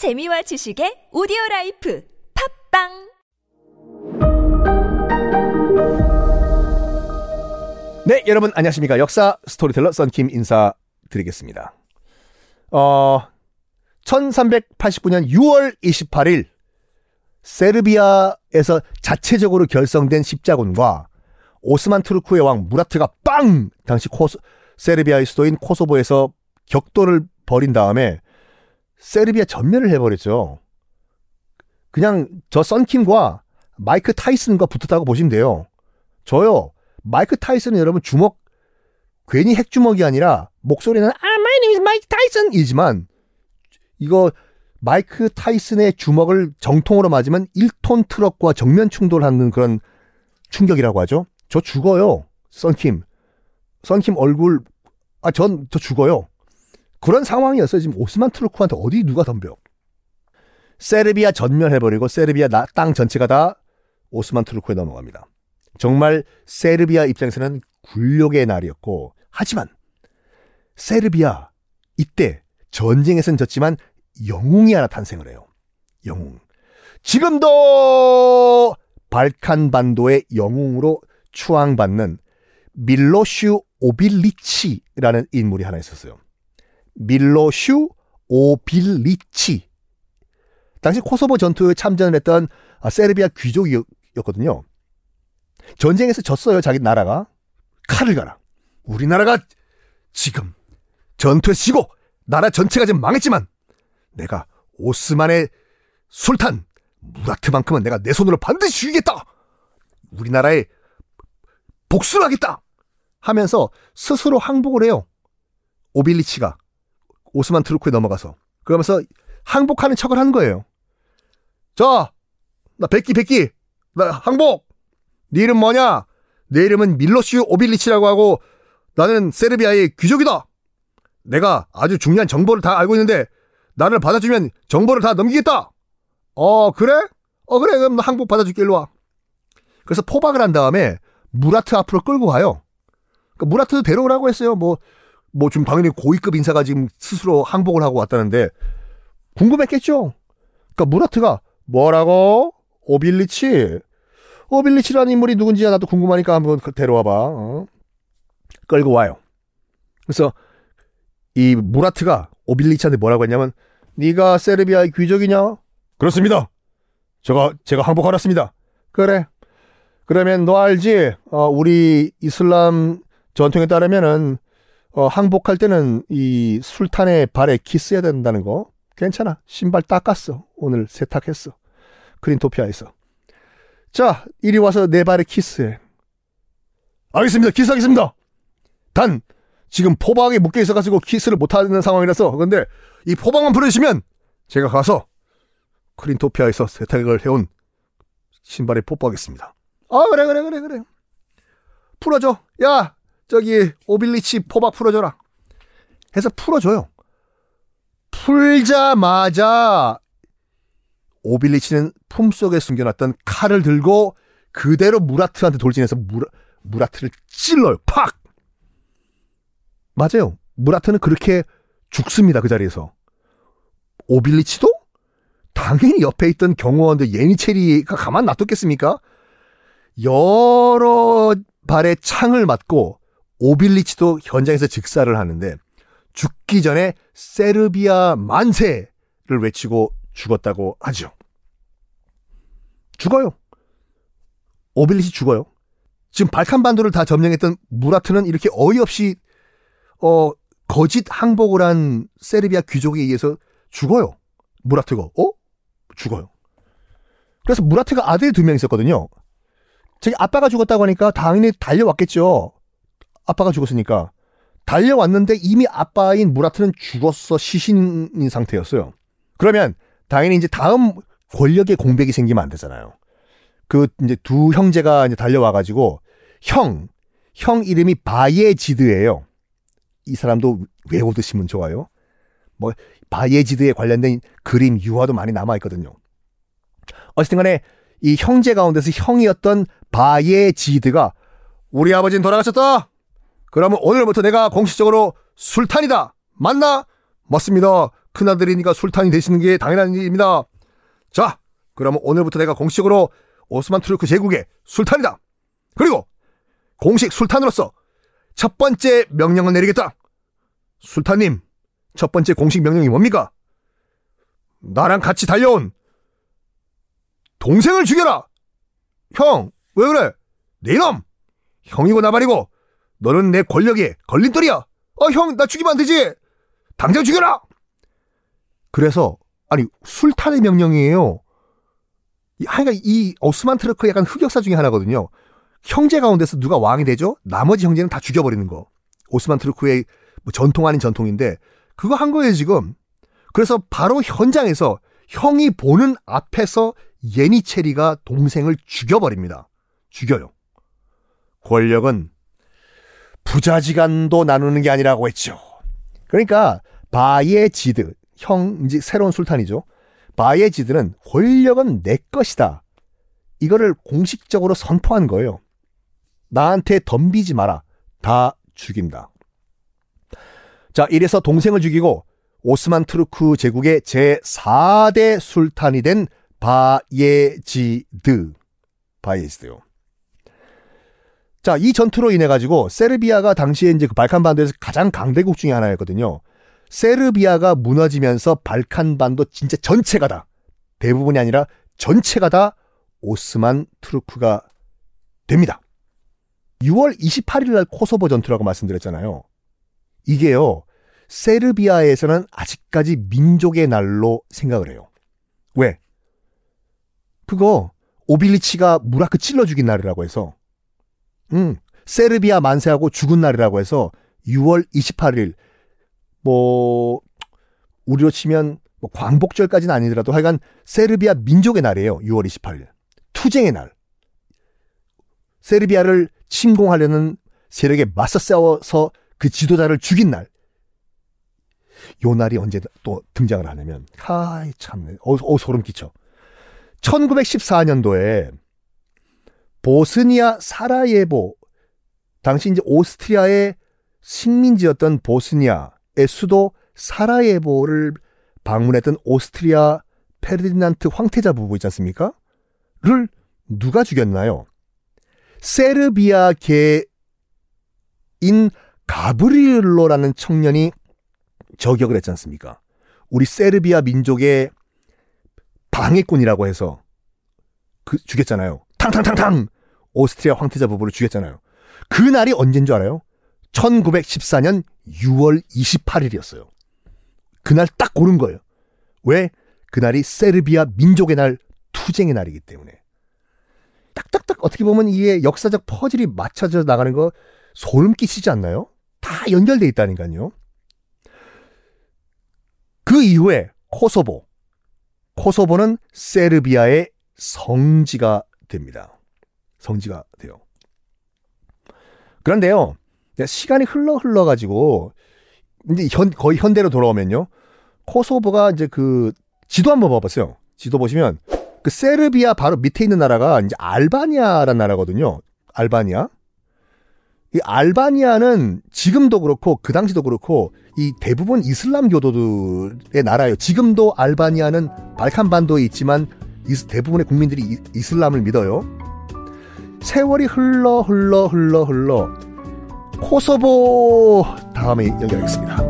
재미와 지식의 오디오 라이프 팟빵 네, 여러분 안녕하십니까. 역사 스토리텔러 썬킴 인사드리겠습니다. 어, 1389년 6월 28일 세르비아에서 자체적으로 결성된 십자군과 오스만 투르크 의 왕 무라트가 빵! 당시 코스, 세르비아의 수도인 코소보에서 격돌을 벌인 다음에 세르비아 전멸을 해버렸죠. 그냥 저 썬킴과 마이크 타이슨과 붙었다고 보시면 돼요. 저요. 마이크 타이슨은 여러분 주먹 괜히 핵주먹이 아니라 목소리는 아 my name is 마이크 타이슨이지만 이거 마이크 타이슨의 주먹을 정통으로 맞으면 1톤 트럭과 정면 충돌하는 그런 충격이라고 하죠. 저 죽어요. 썬킴. 썬킴 얼굴 아 전 저 죽어요. 그런 상황이었어요. 지금 오스만 트루크한테 어디 누가 덤벼. 세르비아 전멸해버리고 세르비아 나, 땅 전체가 다 오스만 트루크에 넘어갑니다. 정말 세르비아 입장에서는 굴욕의 날이었고 하지만 세르비아 이때 전쟁에선 졌지만 영웅이 하나 탄생을 해요. 영웅. 지금도 발칸 반도의 영웅으로 추앙받는 밀로슈 오빌리치라는 인물이 하나 있었어요. 밀로슈 오빌리치. 당시 코소보 전투에 참전을 했던 세르비아 귀족이었거든요. 전쟁에서 졌어요, 자기 나라가. 칼을 가라. 우리나라가 지금 전투에서 지고 나라 전체가 지금 망했지만 내가 오스만의 술탄 무라트만큼은 내가 내 손으로 반드시 죽이겠다. 우리나라에 복수를 하겠다. 하면서 스스로 항복을 해요. 오빌리치가 오스만 트루크에 넘어가서 그러면서 항복하는 척을 하는 거예요. 자, 나 백기 백기 나 항복. 네 이름 뭐냐? 내 이름은 밀로슈 오빌리치라고 하고 나는 세르비아의 귀족이다. 내가 아주 중요한 정보를 다 알고 있는데 나를 받아주면 정보를 다 넘기겠다. 어 그래? 어 그래 그럼 나 항복 받아줄게 일로 와. 그래서 포박을 한 다음에 무라트 앞으로 끌고 가요. 그러니까 무라트도 데려오라고 했어요. 뭐, 뭐 지금 당연히 고위급 인사가 지금 스스로 항복을 하고 왔다는데 궁금했겠죠. 그러니까 무라트가 뭐라고? 오빌리치? 오빌리치라는 인물이 누군지 나도 궁금하니까 한번 데려와봐. 어? 끌고 와요. 그래서 이 무라트가 오빌리치한테 뭐라고 했냐면 네가 세르비아의 귀족이냐? 그렇습니다. 제가 제가 항복하러 왔습니다. 그래. 그러면 너 알지? 어, 우리 이슬람 전통에 따르면은 어, 항복할 때는 이 술탄의 발에 키스해야 된다는 거 괜찮아. 신발 닦았어. 오늘 세탁했어. 크린토피아에서. 자, 이리 와서 내 발에 키스해. 알겠습니다. 키스하겠습니다. 단 지금 포박에 묶여 있어가지고 키스를 못하는 상황이라서 그런데 이 포박만 풀어주시면 제가 가서 크린토피아에서 세탁을 해온 신발에 뽀뽀하겠습니다. 아 그래 그래 그래 그래 풀어줘 야 저기 오빌리치 포박 풀어줘라. 해서 풀어줘요. 풀자마자 오빌리치는 품속에 숨겨놨던 칼을 들고 그대로 무라트한테 돌진해서 무라, 무라트를 찔러요. 팍! 맞아요. 무라트는 그렇게 죽습니다 그 자리에서. 오빌리치도? 당연히 옆에 있던 경호원들 예니체리가 가만 놔뒀겠습니까? 여러 발의 창을 맞고 오빌리치도 현장에서 즉사를 하는데 죽기 전에 세르비아 만세를 외치고 죽었다고 하죠. 죽어요. 오빌리치 죽어요. 지금 발칸 반도를 다 점령했던 무라트는 이렇게 어이없이 어 거짓 항복을 한 세르비아 귀족에 의해서 죽어요. 무라트가 어? 죽어요. 그래서 무라트가 아들이 두명 있었거든요. 저기 아빠가 죽었다고 하니까 당연히 달려왔겠죠. 아빠가 죽었으니까. 달려왔는데 이미 아빠인 무라트는 죽었어 시신인 상태였어요. 그러면 당연히 이제 다음 권력의 공백이 생기면 안 되잖아요. 그 이제 두 형제가 이제 달려와 가지고 형, 형 이름이 바예지드예요. 이 사람도 외워두시면 좋아요. 뭐 바예지드에 관련된 그림 유화도 많이 남아 있거든요. 어쨌든 간에 이 형제 가운데서 형이었던 바예지드가 우리 아버지는 돌아가셨다. 그러면 오늘부터 내가 공식적으로 술탄이다. 맞나? 맞습니다. 큰아들이니까 술탄이 되시는 게 당연한 일입니다. 자, 그러면 오늘부터 내가 공식적으로 오스만 투르크 제국의 술탄이다. 그리고 공식 술탄으로서 첫 번째 명령을 내리겠다. 술탄님, 첫 번째 공식 명령이 뭡니까? 나랑 같이 달려온 동생을 죽여라! 형, 왜 그래? 내 이놈! 형이고 나발이고, 너는 내 권력에 걸림돌이야! 어, 형, 나 죽이면 안 되지! 당장 죽여라! 그래서, 아니, 술탄의 명령이에요. 하여간 이 오스만 트러크 약간 흑역사 중에 하나거든요. 형제 가운데서 누가 왕이 되죠? 나머지 형제는 다 죽여버리는 거. 오스만 트루크의 뭐 전통 아닌 전통인데 그거 한 거예요 지금. 그래서 바로 현장에서 형이 보는 앞에서 예니체리가 동생을 죽여버립니다. 죽여요. 권력은 부자지간도 나누는 게 아니라고 했죠. 그러니까 바예지드 형 이제 새로운 술탄이죠. 바예지드는 권력은 내 것이다. 이거를 공식적으로 선포한 거예요. 나한테 덤비지 마라. 다 죽인다. 자, 이래서 동생을 죽이고 오스만 투르크 제국의 제4대 술탄이 된 바예지드. 바예지드요. 자, 이 전투로 인해 가지고 세르비아가 당시에 이제 그 발칸 반도에서 가장 강대국 중에 하나였거든요. 세르비아가 무너지면서 발칸 반도 진짜 전체가 다 대부분이 아니라 전체가 다 오스만 투르크가 됩니다. 6월 28일 날 코소보 전투라고 말씀드렸잖아요. 이게요. 세르비아에서는 아직까지 민족의 날로 생각을 해요. 왜? 그거 오빌리치가 무라크 찔러 죽인 날이라고 해서 음, 세르비아 만세하고 죽은 날이라고 해서 6월 28일 뭐 우리로 치면 뭐 광복절까지는 아니더라도 하여간 세르비아 민족의 날이에요. 6월 28일. 투쟁의 날. 세르비아를 침공하려는 세력에 맞서 싸워서 그 지도자를 죽인 날. 요 날이 언제 또 등장을 하냐면, 하이, 참, 어, 어, 소름 끼쳐. 1914년도에 보스니아 사라예보, 당시 이제 오스트리아의 식민지였던 보스니아의 수도 사라예보를 방문했던 오스트리아 페르디난트 황태자 부부 있지 않습니까? 를 누가 죽였나요? 세르비아계인 가브리엘로라는 청년이 저격을 했지 않습니까? 우리 세르비아 민족의 방해꾼이라고 해서 그 죽였잖아요. 탕탕탕탕! 오스트리아 황태자 부부를 죽였잖아요. 그 날이 언제인 줄 알아요? 1914년 6월 28일이었어요. 그날 딱 고른 거예요. 왜? 그날이 세르비아 민족의 날, 투쟁의 날이기 때문에. 딱딱딱 어떻게 보면 이게 역사적 퍼즐이 맞춰져 나가는 거 소름 끼치지 않나요? 다 연결돼 있다니까요. 그 이후에 코소보. 코소보는 세르비아의 성지가 됩니다. 성지가 돼요. 그런데요, 시간이 흘러 흘러 가지고, 이제 현, 거의 현대로 돌아오면요, 코소보가 이제 그 지도 한번 봐봤어요. 지도 보시면 그 세르비아 바로 밑에 있는 나라가 이제 알바니아라는 나라거든요. 알바니아. 이 알바니아는 지금도 그렇고 그 당시도 그렇고 이 대부분 이슬람 교도들의 나라예요. 지금도 알바니아는 발칸 반도에 있지만 대부분의 국민들이 이슬람을 믿어요. 세월이 흘러 흘러 흘러 흘러 코소보 다음에 연결하겠습니다.